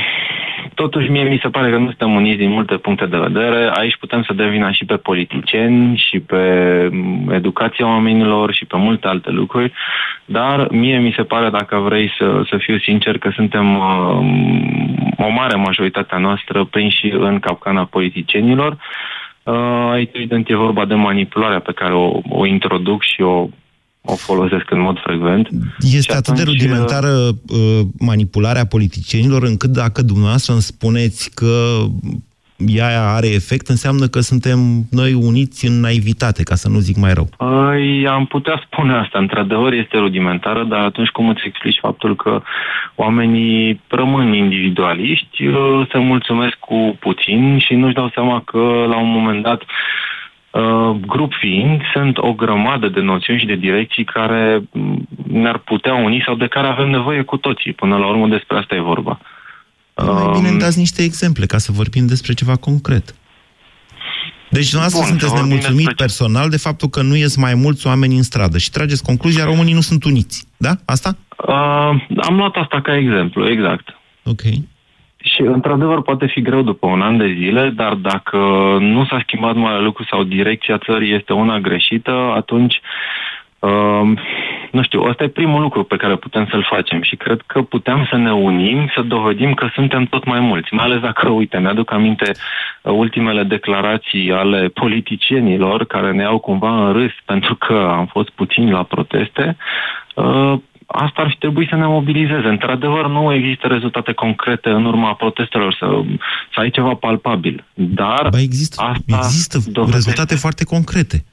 totuși, mie mi se pare că nu suntem uniți din multe puncte de vedere. Aici putem să dăm vina și pe politicieni, și pe mm, educația oamenilor, și pe multe alte lucruri. Dar mie mi se pare, dacă vrei să, să fiu sincer, că suntem uh, o mare majoritate a noastră prinși în capcana politicienilor. Uh, aici, evident, e vorba de manipularea pe care o, o introduc și o, o folosesc în mod frecvent. Este Și atât de atunci, rudimentară uh, manipularea politicienilor, încât dacă dumneavoastră îmi spuneți că ea are efect, înseamnă că suntem noi uniți în naivitate, ca să nu zic mai rău. Păi, am putea spune asta. Într-adevăr, este rudimentară, dar atunci cum îți explici faptul că oamenii rămân individualiști, uh, se mulțumesc cu puțin și nu-și dau seama că, la un moment dat, uh, grup fiind, sunt o grămadă de noțiuni și de direcții care m, ne-ar putea uni sau de care avem nevoie cu toții. Până la urmă, despre asta e vorba. Mai bine îmi dați niște exemple, ca să vorbim despre ceva concret. Deci dumneavoastră Bun, să sunteți vorbim nemulțumit despre personal de faptul că nu ies mai mulți oameni în stradă și trageți concluzia, românii nu sunt uniți. Da? Asta? Uh, am luat asta ca exemplu, exact. Ok. Și, într-adevăr, poate fi greu după un an de zile, dar dacă nu s-a schimbat mare lucru sau direcția țării este una greșită, atunci, uh, nu știu, ăsta e primul lucru pe care putem să-l facem și cred că putem să ne unim, să dovedim că suntem tot mai mulți. Mai ales dacă, uite, mi-aduc aminte uh, ultimele declarații ale politicienilor care ne iau cumva în râs pentru că am fost puțini la proteste, uh, asta ar fi trebuit să ne mobilizeze. Într-adevăr, nu există rezultate concrete în urma protestelor, să, să ai ceva palpabil. Dar ba există, asta există dovedește- rezultate foarte concrete.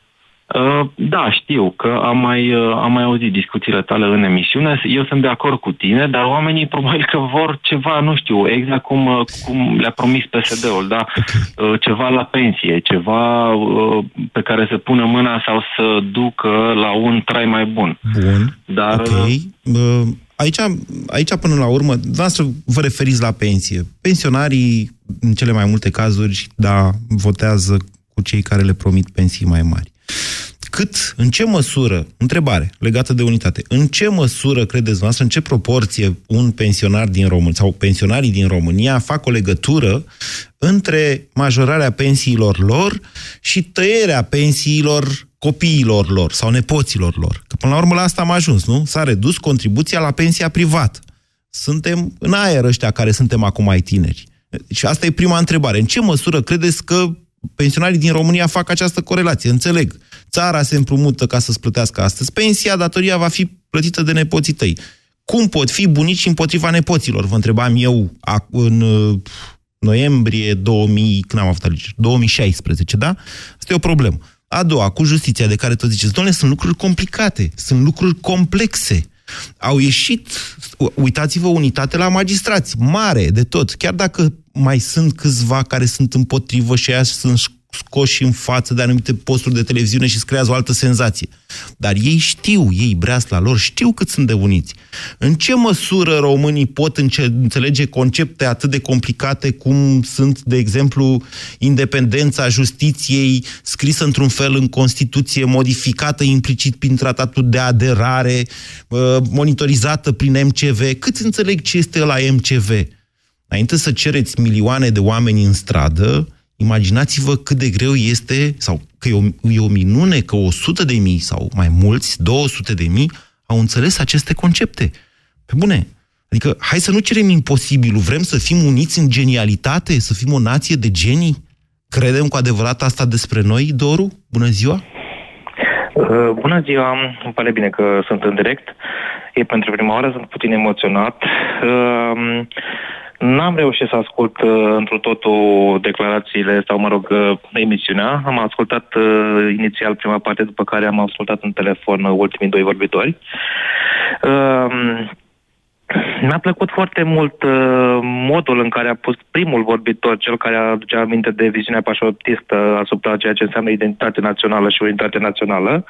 Uh, Da, știu că am mai, uh, am mai auzit discuțiile tale în emisiune. Eu sunt de acord cu tine, dar oamenii probabil că vor ceva, nu știu, exact cum, uh, cum le-a promis PSD-ul, da? Uh, Ceva la pensie, ceva uh, pe care să pună mâna sau să ducă la un trai mai bun. Bun. Dar Ok. Bă, Aici, aici, până la urmă, dumneavoastră vă referiți la pensie. Pensionarii, în cele mai multe cazuri, da, votează cu cei care le promit pensii mai mari. Cât, în ce măsură, întrebare legată de unitate, în ce măsură credeți noastră, în ce proporție un pensionar din România sau pensionarii din România fac o legătură între majorarea pensiilor lor și tăierea pensiilor copiilor lor sau nepoților lor. Că până la urmă la asta am ajuns, nu? S-a redus contribuția la pensia privată. Suntem în aer ăștia care suntem acum mai tineri. Și asta e prima întrebare. În ce măsură credeți că pensionarii din România fac această corelație? Înțeleg. Țara se împrumută ca să-ți plătească astăzi pensia, datoria va fi plătită de nepoții tăi. Cum pot fi bunici împotriva nepoților? Vă întrebam eu ac- în uh, noiembrie 2000, când am avut alegeri, 2016, da? Asta e o problemă. A doua, cu justiția de care tot ziceți, doamne, sunt lucruri complicate, sunt lucruri complexe. Au ieșit, uitați-vă, unitate la magistrați, mare de tot, chiar dacă mai sunt câțiva care sunt împotrivă și aia sunt scoși în față de anumite posturi de televiziune și îți creează o altă senzație. Dar ei știu, ei breasla lor, știu cât sunt de uniți. În ce măsură românii pot înce- înțelege concepte atât de complicate cum sunt, de exemplu, independența justiției scrisă într-un fel în Constituție, modificată implicit prin tratatul de aderare, uh, monitorizată prin MCV. Cât înțeleg ce este la MCV? Înainte să cereți milioane de oameni în stradă, imaginați-vă cât de greu este, sau că e o, e o minune că 100 de mii sau mai mulți, 200 de mii, au înțeles aceste concepte. Pe bune, adică hai să nu cerem imposibilul, vrem să fim uniți în genialitate, să fim o nație de genii? Credem cu adevărat asta despre noi, Doru? Bună ziua! Uh, Bună ziua, îmi pare bine că sunt în direct. E pentru prima oară, sunt puțin emoționat. Uh, N-am reușit să ascult uh, întru totul declarațiile sau, mă rog, uh, emisiunea. Am ascultat uh, inițial prima parte, după care am ascultat în telefon uh, ultimii doi vorbitori. Uh, Mi-a plăcut foarte mult uh, modul în care a pus primul vorbitor, cel care aducea aminte de viziunea pașotistă asupra ceea ce înseamnă identitate națională și unitate națională.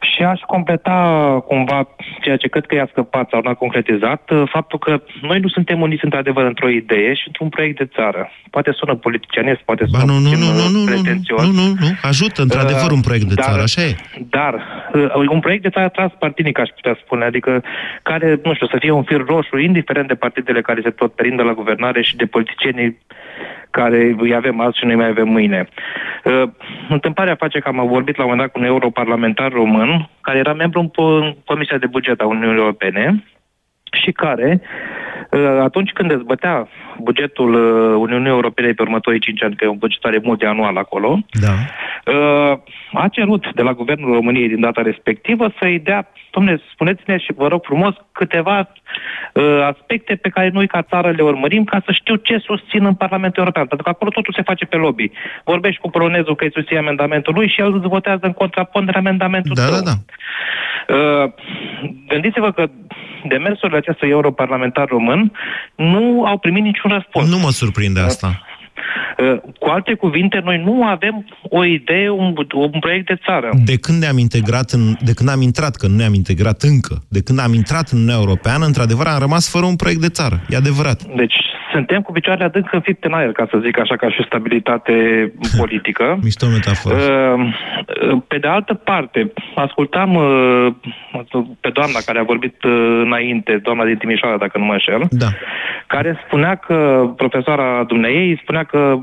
Și aș completa cumva ceea ce cred că i-a scăpat sau n-a concretizat, uh, faptul că noi nu suntem uniți într-adevăr într-o idee și într-un proiect de țară. Poate sună politicianist, poate sună Ba, nu, nu, puțin, nu, nu, uh, nu, nu, pretențios. nu, nu, nu, ajută într-adevăr un proiect de dar- țară, așa e. Dar uh, un proiect de țară transpartinic, aș putea spune, adică care, nu știu, să fie un fir roșu, indiferent de partidele care se tot perindă la guvernare și de politicienii care îi avem azi și noi mai avem mâine. Uh, întâmplarea face că am vorbit la un moment dat cu un europarlamentar român, care era membru în, po- în Comisia de Buget a Uniunii Europene și care, uh, atunci când dezbătea bugetul uh, Uniunii Europene pe următorii 5 ani, că e un bugetare multianual acolo, Da. Uh, a cerut de la Guvernul României din data respectivă să-i dea, domne, spuneți-ne și vă rog frumos câteva uh, aspecte pe care noi ca țară le urmărim ca să știu ce susțin în Parlamentul European, pentru că acolo totul se face pe lobby. Vorbești cu polonezul că îi susține amendamentul lui și el îți votează în contrapondere amendamentul Da, tău. da, da. Uh, gândiți-vă că demersurile acestui europarlamentar român nu au primit niciun răspuns. Nu mă surprinde asta. Uh, Cu alte cuvinte, noi nu avem o idee, un, un proiect de țară. De când ne-am integrat, în, de când am intrat, că nu ne-am integrat încă, de când am intrat în Uniunea Europeană, într-adevăr am rămas fără un proiect de țară. E adevărat. Deci suntem cu picioarele adânc înfipte în aer, ca să zic așa, ca și stabilitate politică. Mișto metaforă. Uh, Pe de altă parte, ascultam uh, pe doamna care a vorbit uh, înainte, doamna din Timișoara, dacă nu mă înșel, da. care spunea că, profesoara dumneei, spunea că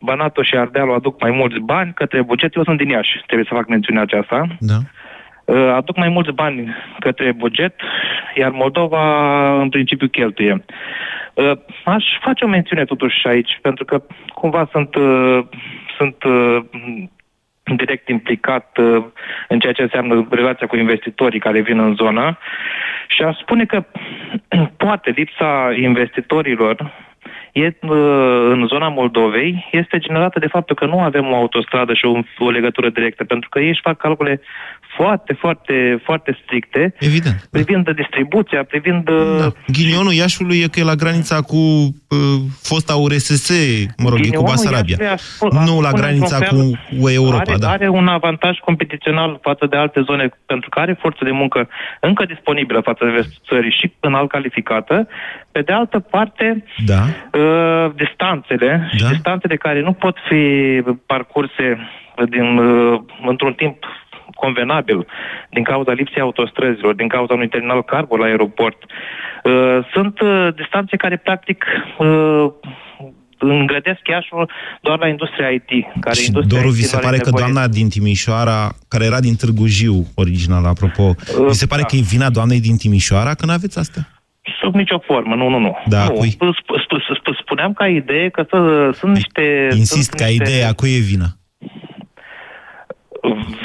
Banatul și Ardealul aduc mai mulți bani către buget. Eu sunt din Iași, trebuie să fac mențiunea aceasta. Da. Uh, aduc mai mulți bani către buget, iar Moldova în principiu cheltuie. Uh, Aș face o mențiune totuși aici, pentru că cumva sunt, uh, sunt uh, direct implicat uh, în ceea ce înseamnă relația cu investitorii care vin în zonă și aș spune că poate lipsa investitorilor e, uh, în zona Moldovei este generată de faptul că nu avem o autostradă și o, o legătură directă, pentru că ei își fac calcule foarte, foarte, foarte stricte Evident. privind distribuția, privind... Da. Ghinionul Iașului e că e la granița cu uh, fosta URSS, mă rog, e cu Ghinionul Basarabia. Iașului, aș spune- aș Nu la spune granița într-un cu UE Europa, are, da. are un avantaj competițional față de alte zone, pentru că are forță de muncă încă disponibilă față de restul țării și înalt calificată. Pe de altă parte, Da. Uh, distanțele, da. și distanțele care nu pot fi parcurse din, uh, într-un timp convenabil din cauza lipsei autostrăzilor, din cauza unui terminal cargo la aeroport. Uh, sunt uh, distanțe care practic uh, îngrădesc Iașul doar la industria IT. Care Și industria Doru, IT vi se nu are pare că nevoie. doamna din Timișoara, care era din Târgu Jiu, original, apropo, vi se pare da. că e vina doamnei din Timișoara că nu aveți astea? Sub nicio formă, nu, nu, nu. Da, nu. cui? Sp- sp- sp- spuneam ca idee că să, sunt niște... Insist, sunt ca niște... idee, a cui e vina?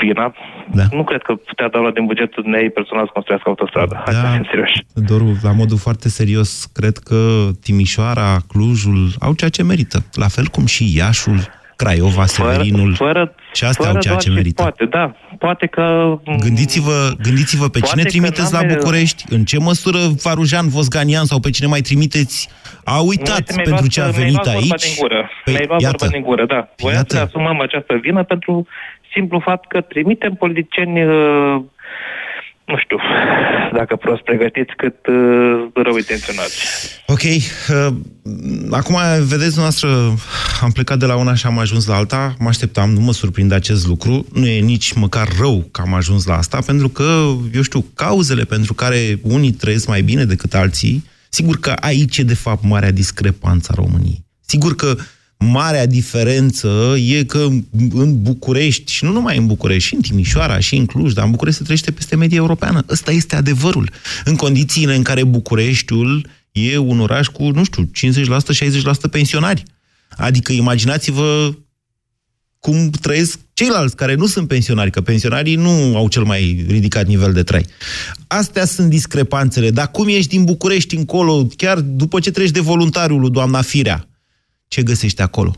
Vina? Da. Nu cred că putea da din bugetul dumnei personal să construiască autostradă. Hai să Da. fim serioși. Doru, la modul foarte serios, cred că Timișoara, Clujul au ceea ce merită. La fel cum și Iașul, Craiova, Severinul. fără, și astea fără au ceea doar ce și merită. Poate, da. Poate că... Gândiți-vă, gândiți-vă pe Poate cine că trimiteți la n-am- București, în ce măsură Varujan, Vosganian sau pe cine mai trimiteți a uitat Uite, mi-ai pentru luat- ce a mi-ai venit luat vorba aici. Din gură. Păi, mi-ai luat iată. vorba din gură, da. Voiam Iată. să ne asumăm această vină pentru simplu fapt că trimitem politicieni, uh, nu știu, dacă prost pregătiți, cât uh, rău intenționați. Ok, uh, acum vedeți noastră, am plecat de la una și am ajuns la alta, mă așteptam, nu mă surprinde acest lucru, nu e nici măcar rău că am ajuns la asta, pentru că, eu știu, cauzele pentru care unii trăiesc mai bine decât alții, sigur că aici e de fapt marea discrepanță a României. Sigur că marea diferență e că în București, și nu numai în București, și în Timișoara, și în Cluj, dar în București se trăiește peste media europeană. Ăsta este adevărul. În condițiile în care Bucureștiul e un oraș cu, nu știu, 50%, 60% pensionari. Adică imaginați-vă cum trăiesc ceilalți care nu sunt pensionari, că pensionarii nu au cel mai ridicat nivel de trai. Astea sunt discrepanțele. Dar cum ești din București încolo, chiar după ce treci de voluntariul lui doamna Firea, ce găsești acolo?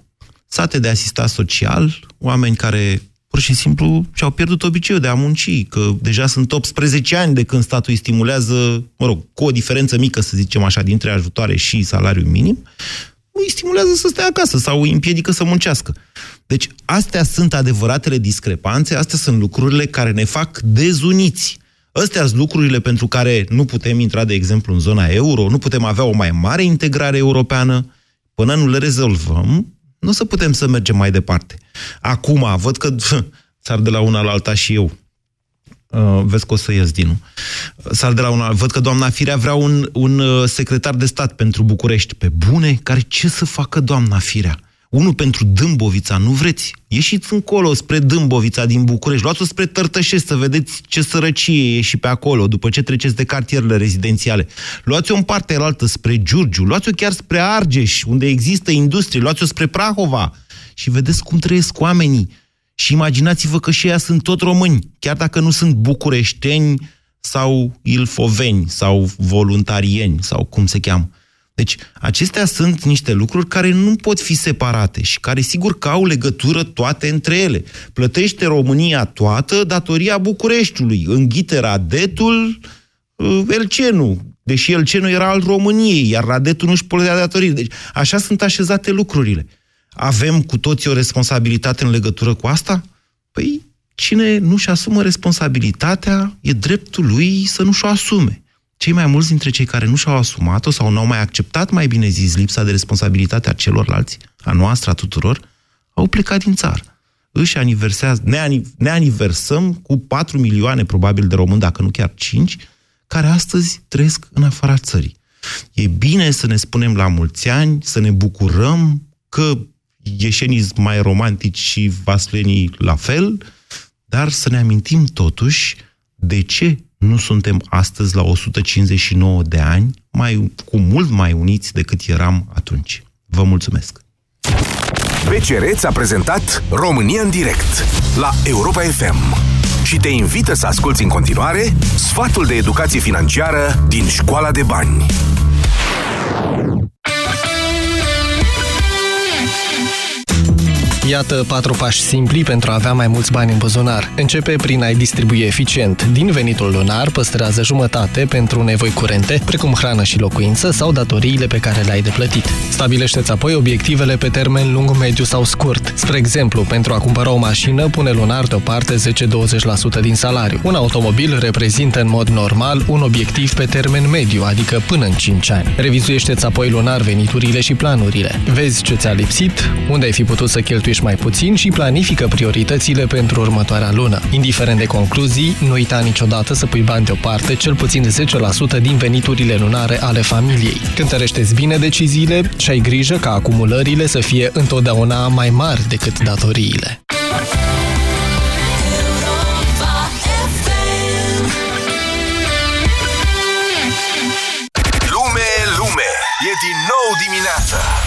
Sate de asistat social, oameni care pur și simplu și-au pierdut obiceiul de a munci, că deja sunt 18 ani de când statul îi stimulează, mă rog, cu o diferență mică, să zicem așa, dintre ajutoare și salariu minim, îi stimulează să stea acasă sau îi împiedică să muncească. Deci astea sunt adevăratele discrepanțe, astea sunt lucrurile care ne fac dezuniți. Astea sunt lucrurile pentru care nu putem intra, de exemplu, în zona euro, nu putem avea o mai mare integrare europeană. Până nu le rezolvăm, nu o să putem să mergem mai departe. Acum, văd că țar de la una la alta și eu. Uh, vezi că o să ies din Sar de la una. Văd că doamna Firea vrea un, un uh, secretar de stat pentru București. Pe bune? Care ce să facă doamna Firea? Unul pentru Dâmbovița, nu vreți? Ieșiți încolo spre Dâmbovița din București, luați-o spre Tărtășesc să vedeți ce sărăcie e și pe acolo, după ce treceți de cartierele rezidențiale. Luați-o în partea altă spre Giurgiu, luați-o chiar spre Argeș, unde există industrie, luați-o spre Prahova și vedeți cum trăiesc oamenii. Și imaginați-vă că și ea sunt tot români, chiar dacă nu sunt bucureșteni sau ilfoveni sau voluntarieni sau cum se cheamă. Deci, acestea sunt niște lucruri care nu pot fi separate și care, sigur, că au legătură toate între ele. Plătește România toată datoria Bucureștiului. Înghite Radetul, uh, Elcenu, deși Elcenu era al României, iar Radetul nu-și plătea datorii. Deci, așa sunt așezate lucrurile. Avem cu toții o responsabilitate în legătură cu asta? Păi, cine nu-și asumă responsabilitatea, e dreptul lui să nu-și o asume cei mai mulți dintre cei care nu și-au asumat-o sau nu au mai acceptat, mai bine zis, lipsa de responsabilitate a celorlalți, a noastră, a tuturor, au plecat din țară. Își aniversează, ne, ne aniversăm cu 4 milioane probabil de români, dacă nu chiar 5, care astăzi trăiesc în afara țării. E bine să ne spunem la mulți ani, să ne bucurăm că ieșenii mai romantici și vaslenii la fel, dar să ne amintim totuși de ce nu suntem astăzi la 159 de ani, mai, cu mult mai uniți decât eram atunci. Vă mulțumesc! BCR ți-a prezentat România în direct la Europa FM și te invită să asculti în continuare sfatul de educație financiară din Școala de Bani. Iată patru pași simpli pentru a avea mai mulți bani în buzunar. Începe prin a-i distribui eficient. Din venitul lunar păstrează jumătate pentru nevoi curente, precum hrană și locuință sau datoriile pe care le-ai de plătit. Stabilește-ți apoi obiectivele pe termen lung, mediu sau scurt. Spre exemplu, pentru a cumpăra o mașină, pune lunar deoparte 10-20% din salariu. Un automobil reprezintă în mod normal un obiectiv pe termen mediu, adică până în 5 ani. Revizuiește-ți apoi lunar veniturile și planurile. Vezi ce ți-a lipsit, unde ai fi putut să cheltuiești muncești mai puțin și planifică prioritățile pentru următoarea lună. Indiferent de concluzii, nu uita niciodată să pui bani deoparte cel puțin 10% din veniturile lunare ale familiei. Cântărește-ți bine deciziile și ai grijă ca acumulările să fie întotdeauna mai mari decât datoriile. Lume, lume, e din nou dimineața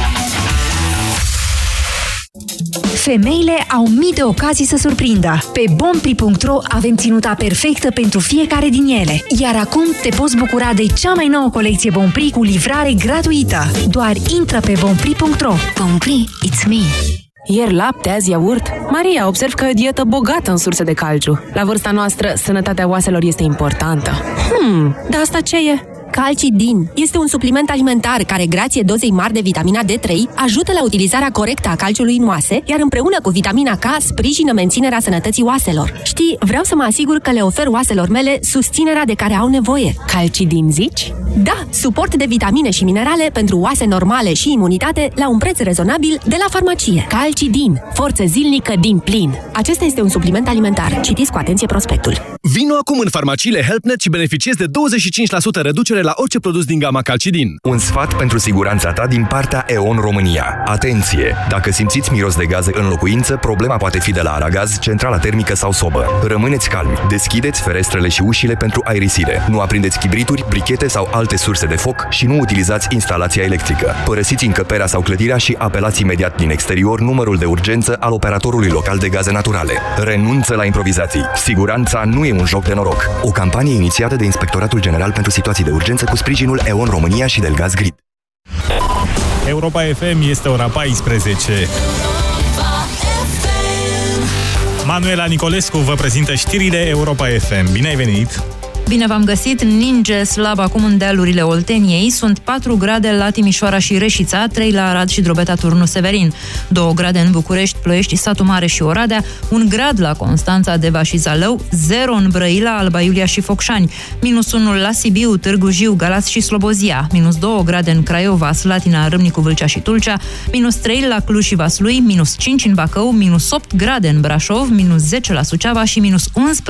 Femeile au mii de ocazii să surprindă. Pe bompri.ro avem ținuta perfectă pentru fiecare din ele. Iar acum te poți bucura de cea mai nouă colecție Bompri cu livrare gratuită. Doar intră pe bompri.ro. Bompri, it's me! Ieri lapte, azi iaurt. Maria, observ că e o dietă bogată în surse de calciu. La vârsta noastră, sănătatea oaselor este importantă. Hmm, dar asta ce e? Calcidin este un supliment alimentar care, grație dozei mari de vitamina D3, ajută la utilizarea corectă a calciului în oase, iar împreună cu vitamina K sprijină menținerea sănătății oaselor. Știi, vreau să mă asigur că le ofer oaselor mele susținerea de care au nevoie. Calcidin, zici? Da, suport de vitamine și minerale pentru oase normale și imunitate la un preț rezonabil de la farmacie. Calcidin, forță zilnică din plin. Acesta este un supliment alimentar. Citiți cu atenție prospectul. Vino acum în farmaciile HelpNet și beneficiezi de 25% reducere reducere la orice produs din gama Calcidin. Un sfat pentru siguranța ta din partea EON România. Atenție! Dacă simțiți miros de gaze în locuință, problema poate fi de la aragaz, centrala termică sau sobă. Rămâneți calmi, deschideți ferestrele și ușile pentru aerisire. Nu aprindeți chibrituri, brichete sau alte surse de foc și nu utilizați instalația electrică. Părăsiți încăperea sau clădirea și apelați imediat din exterior numărul de urgență al operatorului local de gaze naturale. Renunță la improvizații. Siguranța nu e un joc de noroc. O campanie inițiată de Inspectoratul General pentru Situații de Urgență cu sprijinul EON România și Delgaz Grid. Europa FM este ora 14. Manuela Nicolescu vă prezintă știrile Europa FM. Bine ai venit! Bine v-am găsit! Ninge slab acum în dealurile Olteniei. Sunt 4 grade la Timișoara și Reșița, 3 la Arad și Drobeta Turnu Severin, 2 grade în București, Ploiești, Satu Mare și Oradea, 1 grad la Constanța, Deva și Zalău, 0 în Brăila, Alba Iulia și Focșani, minus 1 la Sibiu, Târgu Jiu, Galați și Slobozia, minus 2 grade în Craiova, Slatina, Râmnicu, Vâlcea și Tulcea, minus 3 la Cluj și Vaslui, minus 5 în Bacău, minus 8 grade în Brașov, minus 10 la Suceava și minus 11